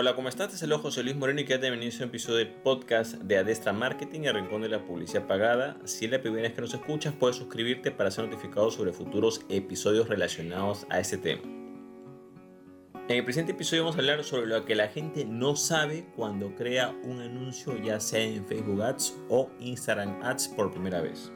Hola, ¿cómo estás? Te saludo José Luis Moreno y quédate bienvenido a un episodio del podcast de Adestra Marketing y Rincón de la Publicidad Pagada. Si es la primera vez que nos escuchas, puedes suscribirte para ser notificado sobre futuros episodios relacionados a este tema. En el presente episodio vamos a hablar sobre lo que la gente no sabe cuando crea un anuncio ya sea en Facebook Ads o Instagram Ads por primera vez.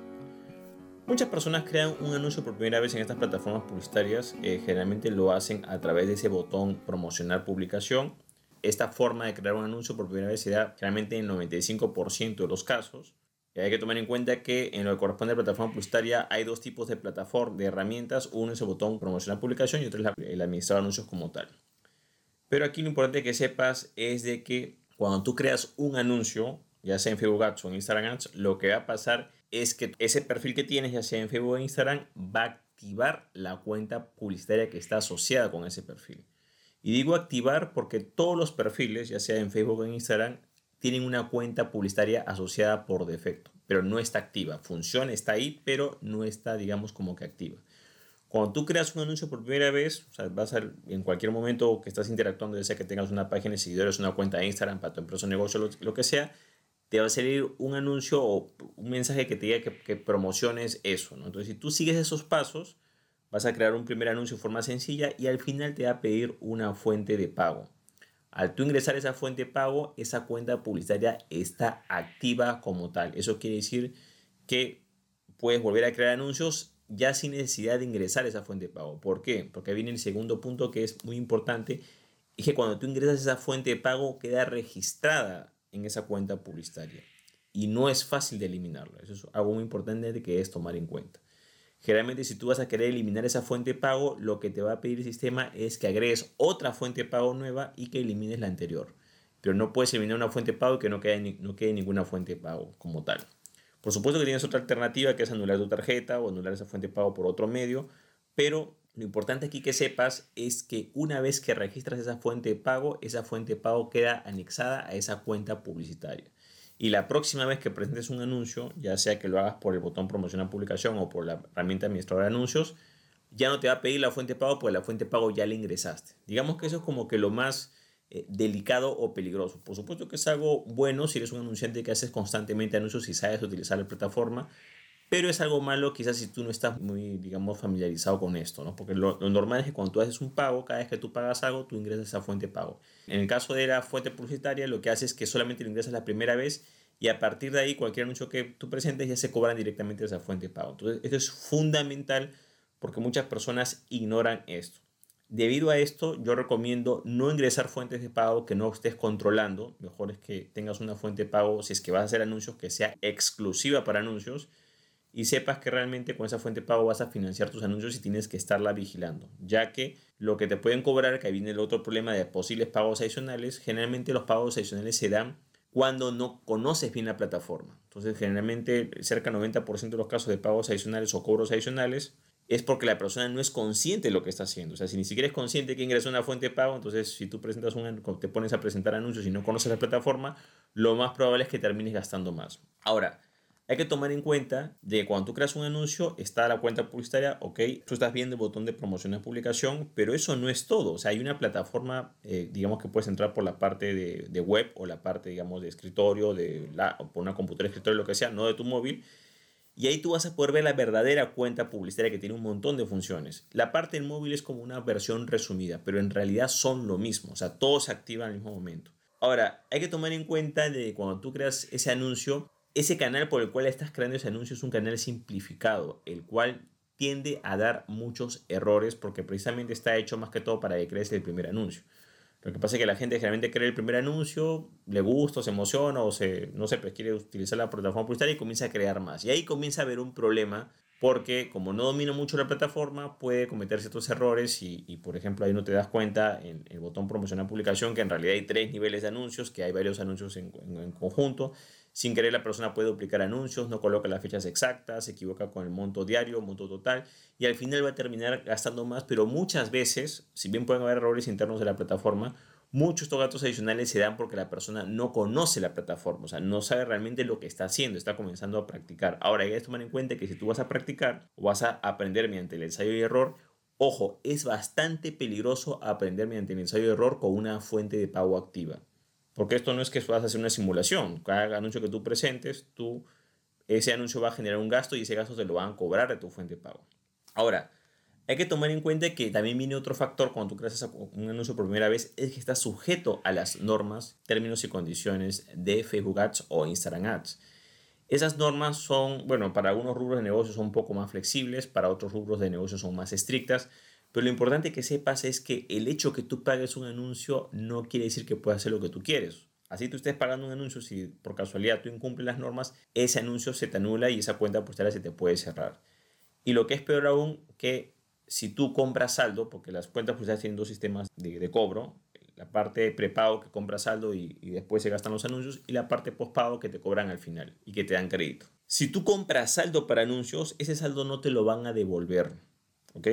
Muchas personas crean un anuncio por primera vez en estas plataformas publicitarias. Eh, generalmente lo hacen a través de ese botón promocionar publicación esta forma de crear un anuncio por primera vez se da generalmente en el 95% de los casos. Y hay que tomar en cuenta que en lo que corresponde a la plataforma publicitaria hay dos tipos de plataforma, de herramientas. Uno es el botón promocionar publicación y otro es el administrador de anuncios como tal. Pero aquí lo importante que sepas es de que cuando tú creas un anuncio, ya sea en Facebook Ads o en Instagram Ads, lo que va a pasar es que ese perfil que tienes, ya sea en Facebook o Instagram, va a activar la cuenta publicitaria que está asociada con ese perfil. Y digo activar porque todos los perfiles, ya sea en Facebook o en Instagram, tienen una cuenta publicitaria asociada por defecto, pero no está activa. Funciona, está ahí, pero no está, digamos, como que activa. Cuando tú creas un anuncio por primera vez, o sea, vas a, en cualquier momento que estás interactuando, ya sea que tengas una página de seguidores, una cuenta de Instagram para tu empresa o negocio, lo, que sea, te va a salir un anuncio o un mensaje que te diga que, que promociones eso. ¿no? Entonces, si tú sigues esos pasos, vas a crear un primer anuncio de forma sencilla y al final te va a pedir una fuente de pago. Al tú ingresar esa fuente de pago, esa cuenta publicitaria está activa como tal. Eso quiere decir que puedes volver a crear anuncios ya sin necesidad de ingresar esa fuente de pago. ¿Por qué? Porque viene el segundo punto que es muy importante. Es que cuando tú ingresas esa fuente de pago queda registrada en esa cuenta publicitaria. Y no es fácil de eliminarlo. Eso es algo muy importante que es tomar en cuenta. Generalmente si tú vas a querer eliminar esa fuente de pago, lo que te va a pedir el sistema es que agregues otra fuente de pago nueva y que elimines la anterior. Pero no puedes eliminar una fuente de pago que no quede, no quede ninguna fuente de pago como tal. Por supuesto que tienes otra alternativa que es anular tu tarjeta o anular esa fuente de pago por otro medio, pero lo importante aquí que sepas es que una vez que registras esa fuente de pago, esa fuente de pago queda anexada a esa cuenta publicitaria. Y la próxima vez que presentes un anuncio, ya sea que lo hagas por el botón promocionar publicación o por la herramienta administradora de anuncios, ya no te va a pedir la fuente de pago porque la fuente de pago ya la ingresaste. Digamos que eso es como que lo más eh, delicado o peligroso. Por supuesto que es algo bueno si eres un anunciante que haces constantemente anuncios y sabes utilizar la plataforma, pero es algo malo quizás si tú no estás muy, digamos, familiarizado con esto, ¿no? Porque lo, normal es que cuando tú haces un pago, cada vez que tú pagas algo, tú ingresas esa fuente de pago. En el caso de la fuente publicitaria, lo que haces es que solamente lo ingresas la primera vez y a partir de ahí cualquier anuncio que tú presentes ya se cobran directamente de esa fuente de pago. Entonces, esto es fundamental porque muchas personas ignoran esto. Debido a esto, yo recomiendo no ingresar fuentes de pago que no estés controlando. Mejor es que tengas una fuente de pago, si es que vas a hacer anuncios, que sea exclusiva para anuncios y sepas que realmente con esa fuente de pago vas a financiar tus anuncios y tienes que estarla vigilando, ya que lo que te pueden cobrar, que ahí viene el otro problema de posibles pagos adicionales, generalmente los pagos adicionales se dan cuando no conoces bien la plataforma. Entonces, generalmente, cerca del 90% de los casos de pagos adicionales o cobros adicionales es porque la persona no es consciente de lo que está haciendo. O sea, si ni siquiera es consciente que ingresa una fuente de pago, entonces si tú presentas un, te pones a presentar anuncios y no conoces la plataforma, lo más probable es que termines gastando más. Ahora, hay que tomar en cuenta de que cuando tú creas un anuncio, está la cuenta publicitaria, ok, tú estás viendo el botón de promoción de publicación, pero eso no es todo. O sea, hay una plataforma, eh, digamos que puedes entrar por la parte de, de, web o la parte, digamos, de escritorio, de la, o por una computadora escritorio, lo que sea, no de tu móvil. Y ahí tú vas a poder ver la verdadera cuenta publicitaria que tiene un montón de funciones. La parte del móvil es como una versión resumida, pero en realidad son lo mismo. O sea, todo se activa al mismo momento. Ahora, hay que tomar en cuenta de cuando tú creas ese anuncio, ese canal por el cual estás creando ese anuncio es un canal simplificado, el cual tiende a dar muchos errores porque precisamente está hecho más que todo para que crees el primer anuncio. Lo que pasa es que la gente generalmente cree el primer anuncio, le gusta, se emociona o se, no sé, pues quiere utilizar la plataforma publicitaria y comienza a crear más. Y ahí comienza a haber un problema porque como no domina mucho la plataforma, puede cometer ciertos errores y, y, por ejemplo, ahí no te das cuenta en el botón promocionar publicación que en realidad hay tres niveles de anuncios, que hay varios anuncios en, en, en conjunto sin querer la persona puede duplicar anuncios, no coloca las fechas exactas, se equivoca con el monto diario, monto total y al final va a terminar gastando más, pero muchas veces, si bien pueden haber errores internos de la plataforma, muchos estos gastos adicionales se dan porque la persona no conoce la plataforma, o sea, no sabe realmente lo que está haciendo, está comenzando a practicar. Ahora hay que tomar en cuenta que si tú vas a practicar o vas a aprender mediante el ensayo y error, Ojo, es bastante peligroso aprender mediante el ensayo de error con una fuente de pago activa. Porque esto no es que vas a hacer una simulación. Cada anuncio que tú presentes, tú, ese anuncio va a generar un gasto y ese gasto te lo van a cobrar de tu fuente de pago. Ahora, hay que tomar en cuenta que también viene otro factor cuando tú creas un anuncio por primera vez, es que está sujeto a las normas, términos y condiciones de Facebook Ads o Instagram Ads. Esas normas son, bueno, para algunos rubros de negocios son un poco más flexibles, para otros rubros de negocios son más estrictas, pero lo importante que sepas es que el hecho que tú pagues un anuncio no quiere decir que puedas hacer lo que tú quieres. Así tú estés pagando un anuncio, si por casualidad tú incumples las normas, ese anuncio se te anula y esa cuenta postera se te puede cerrar. Y lo que es peor aún, que si tú compras saldo, porque las cuentas publicitarias tienen dos sistemas de, cobro, la parte prepago que compras saldo y, y, después se gastan los anuncios y la parte postpago que te cobran al final y que te dan crédito. Si tú compras saldo para anuncios, ese saldo no te lo van a devolver, ¿ok?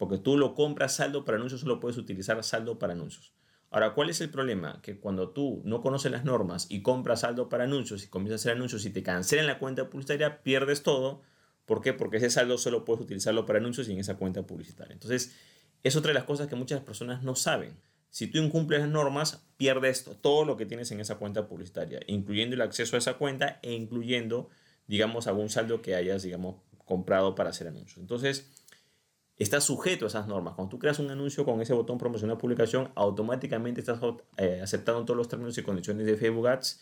Porque tú lo compras saldo para anuncios, solo puedes utilizar saldo para anuncios. Ahora, ¿cuál es el problema? Que cuando tú no conoces las normas y compras saldo para anuncios y comienzas a hacer anuncios y te cancelan la cuenta publicitaria, pierdes todo ¿Por qué? Porque ese saldo solo puedes utilizarlo para anuncios y en esa cuenta publicitaria. Entonces, es otra de las cosas que muchas personas no saben. Si tú incumples las normas, pierdes todo lo que tienes en esa cuenta publicitaria, incluyendo el acceso a esa cuenta e incluyendo, digamos, algún saldo que hayas, digamos, comprado para hacer anuncios. Entonces, estás sujeto a esas normas. Cuando tú creas un anuncio con ese botón promocionar publicación, automáticamente estás eh, aceptando todos los términos y condiciones de Facebook Ads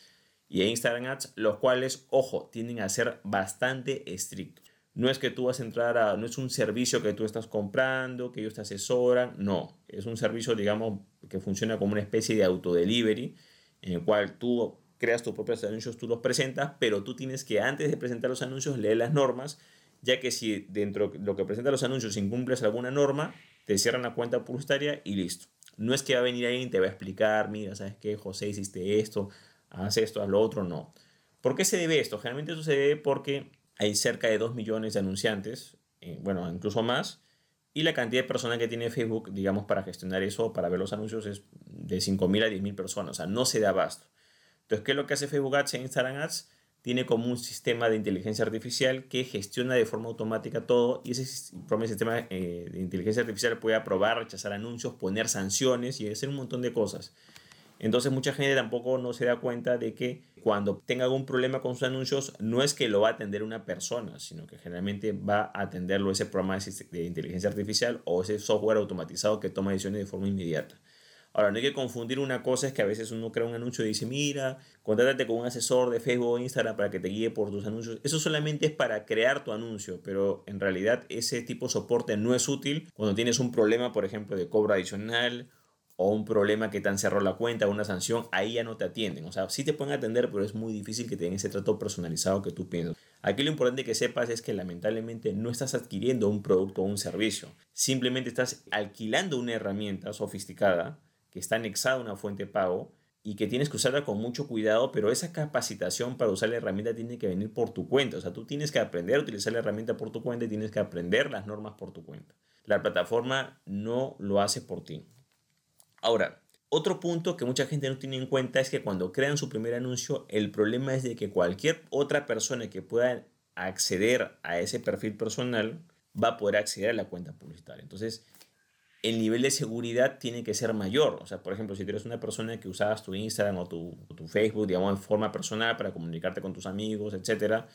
y Instagram Ads, los cuales, ojo, tienden a ser bastante estrictos. No es que tú vas a entrar a, no es un servicio que tú estás comprando, que ellos te asesoran, no, es un servicio, digamos, que funciona como una especie de autodelivery, en el cual tú creas tus propios anuncios, tú los presentas, pero tú tienes que antes de presentar los anuncios leer las normas, ya que si dentro de lo que presentas los anuncios incumples alguna norma, te cierran la cuenta publicitaria y listo. No es que va a venir alguien y te va a explicar, mira, ¿sabes qué? José, hiciste esto, haz esto, haz lo otro, no. ¿Por qué se debe esto? Generalmente eso se porque hay cerca de 2 millones de anunciantes, eh, bueno, incluso más, y la cantidad de personas que tiene Facebook, digamos, para gestionar eso, para ver los anuncios, es de 5.000 a 10.000 personas, o sea, no se da abasto. Entonces, ¿qué es lo que hace Facebook Ads e Instagram Ads? Tiene como un sistema de inteligencia artificial que gestiona de forma automática todo y ese sistema eh, de inteligencia artificial puede aprobar, rechazar anuncios, poner sanciones y hacer un montón de cosas. Entonces mucha gente tampoco no se da cuenta de que cuando tenga algún problema con sus anuncios no es que lo va a atender una persona, sino que generalmente va a atenderlo ese programa de inteligencia artificial o ese software automatizado que toma decisiones de forma inmediata. Ahora, no hay que confundir una cosa, es que a veces uno crea un anuncio y dice, mira, contrátate con un asesor de Facebook o Instagram para que te guíe por tus anuncios. Eso solamente es para crear tu anuncio, pero en realidad ese tipo de soporte no es útil cuando tienes un problema, por ejemplo, de cobro adicional o un problema que te han cerrado la cuenta, una sanción, ahí ya no te atienden. O sea, sí te pueden atender, pero es muy difícil que te ese trato personalizado que tú piensas. Aquí lo importante que sepas es que lamentablemente no estás adquiriendo un producto o un servicio. Simplemente estás alquilando una herramienta sofisticada que está anexada a una fuente de pago y que tienes que usarla con mucho cuidado, pero esa capacitación para usar la herramienta tiene que venir por tu cuenta. O sea, tú tienes que aprender a utilizar la herramienta por tu cuenta y tienes que aprender las normas por tu cuenta. La plataforma no lo hace por ti. Ahora, otro punto que mucha gente no tiene en cuenta es que cuando crean su primer anuncio, el problema es de que cualquier otra persona que pueda acceder a ese perfil personal va a poder acceder a la cuenta publicitaria. Entonces, el nivel de seguridad tiene que ser mayor. O sea, por ejemplo, si eres una persona que usabas tu Instagram o tu, tu Facebook, digamos, en forma personal para comunicarte con tus amigos, etcétera,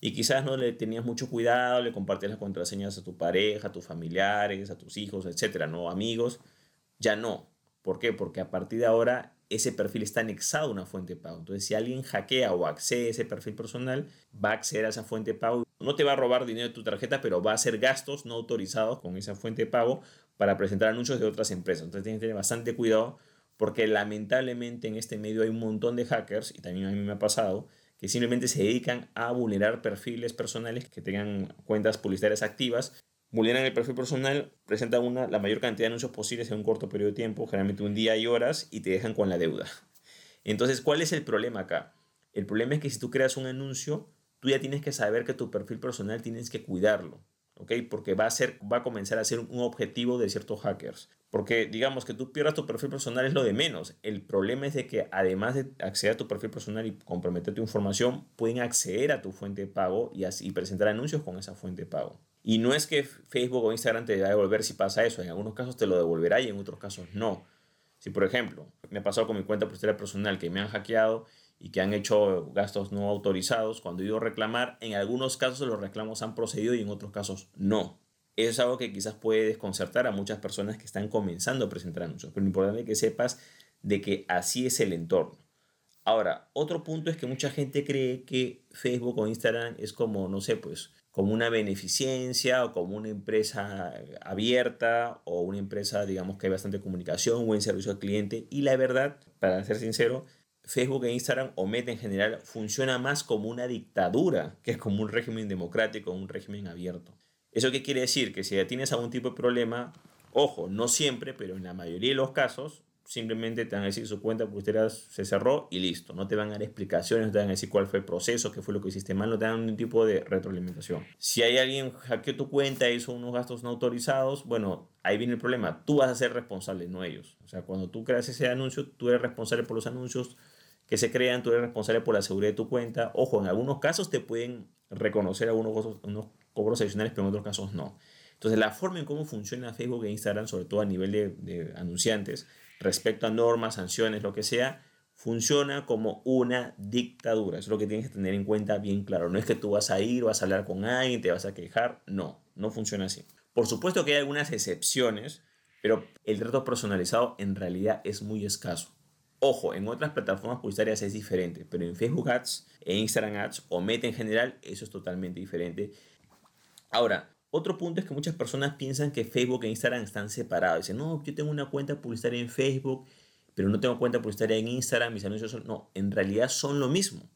y quizás no le tenías mucho cuidado, le compartías las contraseñas a tu pareja, a tus familiares, a tus hijos, etcétera, no amigos, ya no. ¿Por qué? Porque a partir de ahora ese perfil está anexado a una fuente de pago. Entonces, si alguien hackea o accede a ese perfil personal, va a acceder a esa fuente de pago. No te va a robar dinero de tu tarjeta, pero va a hacer gastos no autorizados con esa fuente de pago para presentar anuncios de otras empresas. Entonces, tienes que tener bastante cuidado porque lamentablemente en este medio hay un montón de hackers, y también a mí me ha pasado, que simplemente se dedican a vulnerar perfiles personales que tengan cuentas publicitarias activas vulneran el perfil personal, presentan una, la mayor cantidad de anuncios posibles en un corto periodo de tiempo, generalmente un día y horas, y te dejan con la deuda. Entonces, ¿cuál es el problema acá? El problema es que si tú creas un anuncio, tú ya tienes que saber que tu perfil personal tienes que cuidarlo, Porque va a, ser, va a comenzar a ser un objetivo de ciertos hackers. Porque digamos que tú pierdas tu perfil personal es lo de menos. El problema es de que además de acceder a tu perfil personal y comprometer tu información, pueden acceder a tu fuente de pago y, así, presentar anuncios con esa fuente de pago. Y no es que Facebook o Instagram te va a devolver si pasa eso. En algunos casos te lo devolverá y en otros casos no. Si, por ejemplo, me ha pasado con mi cuenta publicitaria personal que me han hackeado y que han hecho gastos no autorizados, cuando yo reclamar, en algunos casos los reclamos han procedido y en otros casos no. Eso es algo que quizás puede desconcertar a muchas personas que están comenzando a presentar anuncios, pero lo importante es que sepas de que así es el entorno. Ahora, otro punto es que mucha gente cree que Facebook o Instagram es como, no sé, pues como una beneficencia o como una empresa abierta o una empresa, digamos, que hay bastante comunicación, buen servicio al cliente. Y la verdad, para ser sincero, Facebook e Instagram o Meta en general funciona más como una dictadura que como un régimen democrático, un régimen abierto. ¿Eso qué quiere decir? Que si ya tienes algún tipo de problema, ojo, no siempre, pero en la mayoría de los casos, simplemente te van a decir su cuenta publicitaria se cerró y listo. No te van a dar explicaciones, no te van a decir cuál fue el proceso, qué fue lo que hiciste mal, no te dan ningún tipo de retroalimentación. Si hay alguien hackeó tu cuenta, hizo unos gastos no autorizados, bueno, ahí viene el problema. Tú vas a ser responsable, no ellos. O sea, cuando tú creas ese anuncio, tú eres responsable por los anuncios que se crean, tú eres responsable por la seguridad de tu cuenta. Ojo, en algunos casos te pueden reconocer algunos unos cobros adicionales, pero en otros casos no. Entonces, la forma en cómo funciona Facebook e Instagram, sobre todo a nivel de, de anunciantes, respecto a normas, sanciones, lo que sea, funciona como una dictadura. Eso es lo que tienes que tener en cuenta bien claro. No es que tú vas a ir, vas a hablar con alguien, te vas a quejar. No, no funciona así. Por supuesto que hay algunas excepciones, pero el trato personalizado en realidad es muy escaso. Ojo, en otras plataformas publicitarias es diferente, pero en Facebook Ads, en Instagram Ads o Meta en general, eso es totalmente diferente. Ahora, otro punto es que muchas personas piensan que Facebook e Instagram están separados. Dicen, no, yo tengo una cuenta publicitaria en Facebook, pero no tengo cuenta publicitaria en Instagram, mis anuncios son... No, en realidad son lo mismo.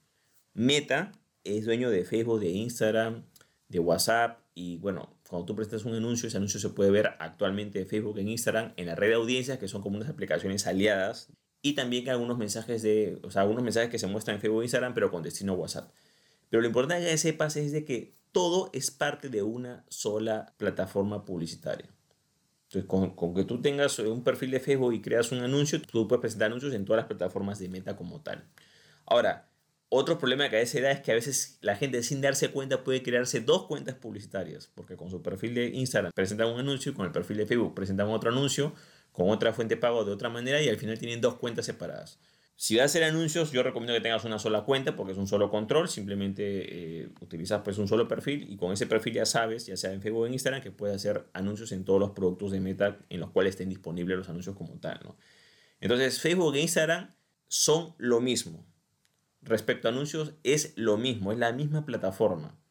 Meta es dueño de Facebook, de Instagram, de WhatsApp y bueno, cuando tú prestas un anuncio, ese anuncio se puede ver actualmente en Facebook, en Instagram, en la red de audiencias, que son como unas aplicaciones aliadas, y también que algunos mensajes de, o sea, algunos mensajes que se muestran en Facebook e Instagram, pero con destino WhatsApp. Pero lo importante que sepas es de que todo es parte de una sola plataforma publicitaria. Entonces, con, que tú tengas un perfil de Facebook y creas un anuncio, tú puedes presentar anuncios en todas las plataformas de Meta como tal. Ahora, otro problema que a veces da es que a veces la gente sin darse cuenta puede crearse dos cuentas publicitarias, porque con su perfil de Instagram presentan un anuncio y con el perfil de Facebook presentan otro anuncio con otra fuente de pago de otra manera y al final tienen dos cuentas separadas. Si vas a hacer anuncios, yo recomiendo que tengas una sola cuenta porque es un solo control. Simplemente eh, utilizas pues un solo perfil y con ese perfil ya sabes, ya sea en Facebook o en Instagram, que puedes hacer anuncios en todos los productos de Meta en los cuales estén disponibles los anuncios como tal. Entonces, Facebook e Instagram son lo mismo. Respecto a anuncios, es lo mismo, es la misma plataforma.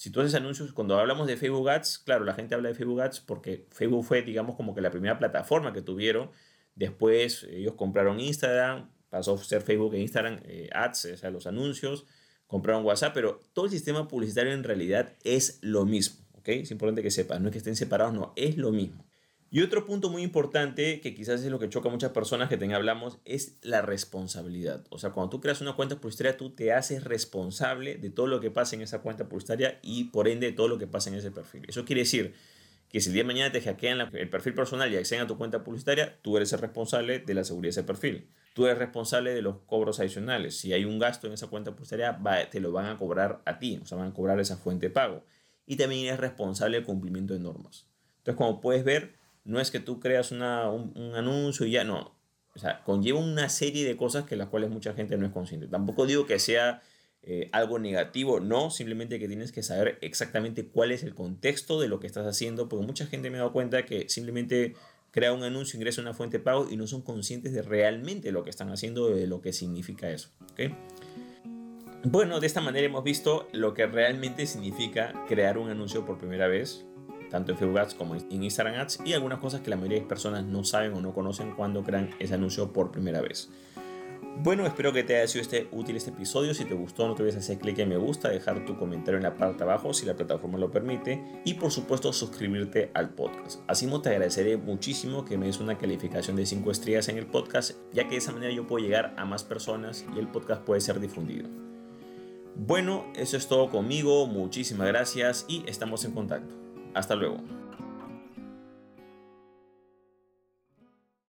Si tú haces anuncios, cuando hablamos de Facebook Ads, claro, la gente habla de Facebook Ads porque Facebook fue, digamos, como que la primera plataforma que tuvieron. Después ellos compraron Instagram, pasó a ser Facebook e Instagram eh, ads, o sea, los anuncios, compraron WhatsApp, pero todo el sistema publicitario en realidad es lo mismo, ¿ok? Es importante que sepas, no es que estén separados, no, es lo mismo. Y otro punto muy importante, que quizás es lo que choca a muchas personas que tengan hablamos, es la responsabilidad. O sea, cuando tú creas una cuenta publicitaria, tú te haces responsable de todo lo que pasa en esa cuenta publicitaria y por ende de todo lo que pasa en ese perfil. Eso quiere decir que si el día de mañana te hackean el perfil personal y acceden a tu cuenta publicitaria, tú eres el responsable de la seguridad de ese perfil tú eres responsable de los cobros adicionales. Si hay un gasto en esa cuenta publicitaria, te lo van a cobrar a ti, o sea, van a cobrar esa fuente de pago. Y también eres responsable del cumplimiento de normas. Entonces, como puedes ver, no es que tú creas un, anuncio y ya, no. O sea, conlleva una serie de cosas que las cuales mucha gente no es consciente. Tampoco digo que sea eh, algo negativo, no, simplemente que tienes que saber exactamente cuál es el contexto de lo que estás haciendo, porque mucha gente me ha dado cuenta que simplemente crea un anuncio, ingresa una fuente de pago y no son conscientes de realmente lo que están haciendo, de lo que significa eso. Bueno, de esta manera hemos visto lo que realmente significa crear un anuncio por primera vez, tanto en Facebook Ads como en Instagram Ads, y algunas cosas que la mayoría de personas no saben o no conocen cuando crean ese anuncio por primera vez. Bueno, espero que te haya sido este, útil este episodio. Si te gustó, no te olvides hacer clic en me gusta, dejar tu comentario en la parte de abajo si la plataforma lo permite y por supuesto suscribirte al podcast. Así te agradeceré muchísimo que me des una calificación de 5 estrellas en el podcast, ya que de esa manera yo puedo llegar a más personas y el podcast puede ser difundido. Bueno, eso es todo conmigo. Muchísimas gracias y estamos en contacto. Hasta luego.